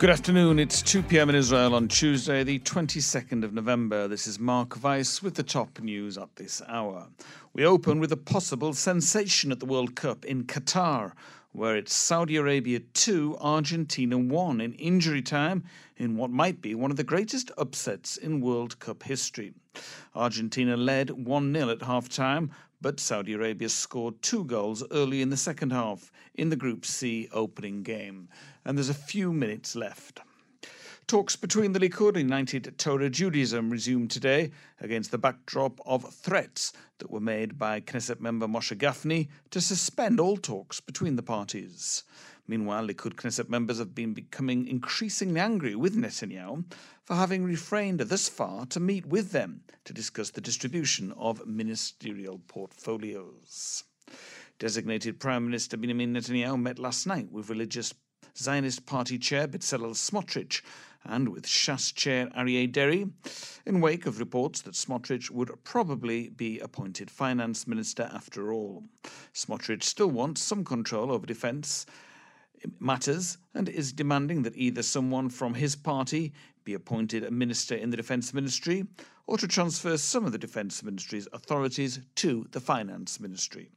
Good afternoon. It's 2 p.m. in Israel on Tuesday, the 22nd of November. This is Mark Weiss with the top news at this hour. We open with a possible sensation at the World Cup in Qatar, where it's Saudi Arabia 2, Argentina 1 in injury time in what might be one of the greatest upsets in World Cup history. Argentina led 1 0 at half time, but Saudi Arabia scored two goals early in the second half in the Group C opening game, and there's a few minutes left. Talks between the Likud and United Torah Judaism resumed today against the backdrop of threats that were made by Knesset member Moshe Gafni to suspend all talks between the parties. Meanwhile, Likud Knesset members have been becoming increasingly angry with Netanyahu for having refrained thus far to meet with them to discuss the distribution of ministerial portfolios. Designated Prime Minister Benjamin Netanyahu met last night with religious Zionist Party chair Bezalel Smotrich and with Shas chair Aryeh Deri, in wake of reports that Smotrich would probably be appointed finance minister after all. Smotrich still wants some control over defence matters and is demanding that either someone from his party be appointed a minister in the defence ministry or to transfer some of the defence ministry's authorities to the finance ministry.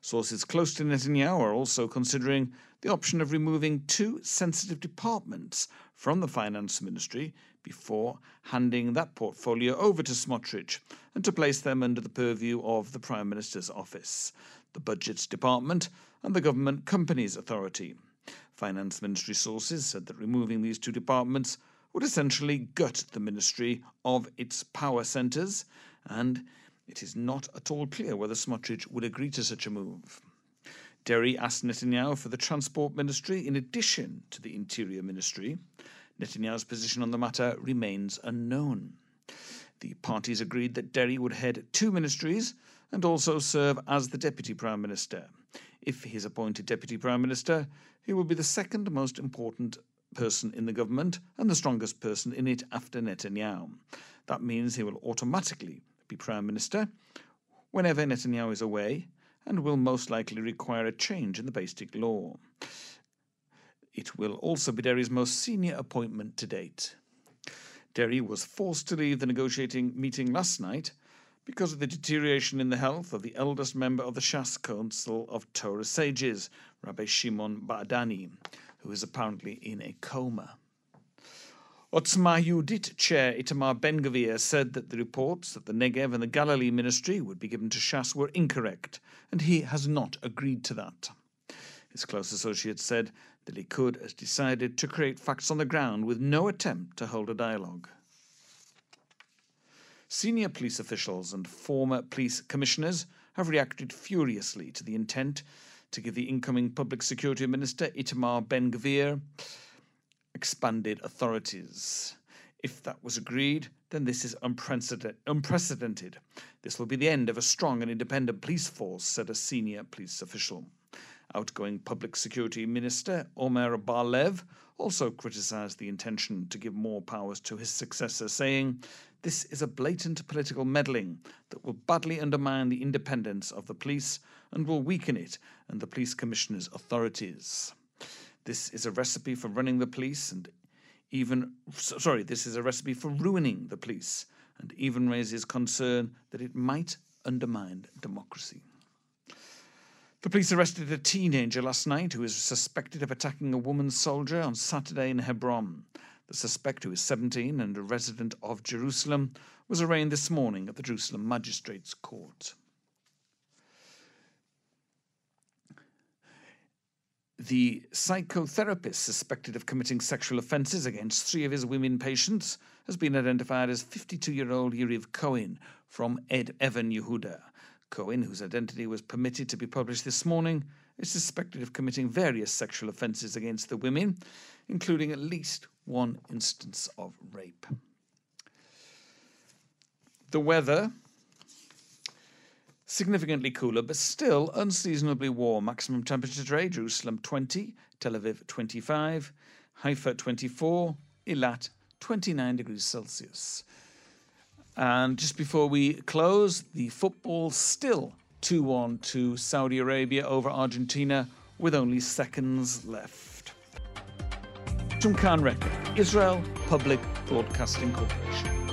Sources close to Netanyahu are also considering the option of removing two sensitive departments from the finance ministry before handing that portfolio over to Smotrich and to place them under the purview of the Prime Minister's office, the Budgets Department, and the Government Companies Authority. Finance Ministry sources said that removing these two departments would essentially gut the ministry of its power centres and it is not at all clear whether Smotrich would agree to such a move. Deri asked Netanyahu for the Transport Ministry in addition to the Interior Ministry. Netanyahu's position on the matter remains unknown. The parties agreed that Deri would head two ministries and also serve as the Deputy Prime Minister. If he is appointed Deputy Prime Minister, he will be the second most important person in the government and the strongest person in it after Netanyahu. That means he will automatically be Prime Minister whenever Netanyahu is away and will most likely require a change in the basic law. It will also be Deri's most senior appointment to date. Deri was forced to leave the negotiating meeting last night because of the deterioration in the health of the eldest member of the Shas Council of Torah Sages, Rabbi Shimon Ba'adani, who is apparently in a coma. Otzma Yehudit chair Itamar Ben Gvir said that the reports that the Negev and the Galilee ministry would be given to Shas were incorrect, and he has not agreed to that. His close associates said the Likud has decided to create facts on the ground with no attempt to hold a dialogue. Senior police officials and former police commissioners have reacted furiously to the intent to give the incoming Public Security Minister Itamar Ben Gvir expanded authorities. If that was agreed, then this is unprecedented. This will be the end of a strong and independent police force, said a senior police official. Outgoing Public Security Minister Omer Bar-Lev also criticized the intention to give more powers to his successor, saying, This is a blatant political meddling that will badly undermine the independence of the police and will weaken it and the police commissioner's authorities. This is a recipe for running the police and even, sorry, this is a recipe for ruining the police and even raises concern that it might undermine democracy. The police arrested a teenager last night who is suspected of attacking a woman soldier on Saturday in Hebron. The suspect, who is 17 and a resident of Jerusalem, was arraigned this morning at the Jerusalem Magistrates Court. The psychotherapist suspected of committing sexual offences against three of his women patients has been identified as 52 year old Yariv Cohen from Ed Even Yehuda. Cohen, whose identity was permitted to be published this morning, is suspected of committing various sexual offences against the women, including at least one instance of rape. The weather significantly cooler, but still unseasonably warm. Maximum temperature today Jerusalem 20, Tel Aviv 25, Haifa 24, Eilat 29 degrees Celsius. And just before we close, the football still 2 1 to Saudi Arabia over Argentina with only seconds left. Kan Reka, Israel Public Broadcasting Corporation.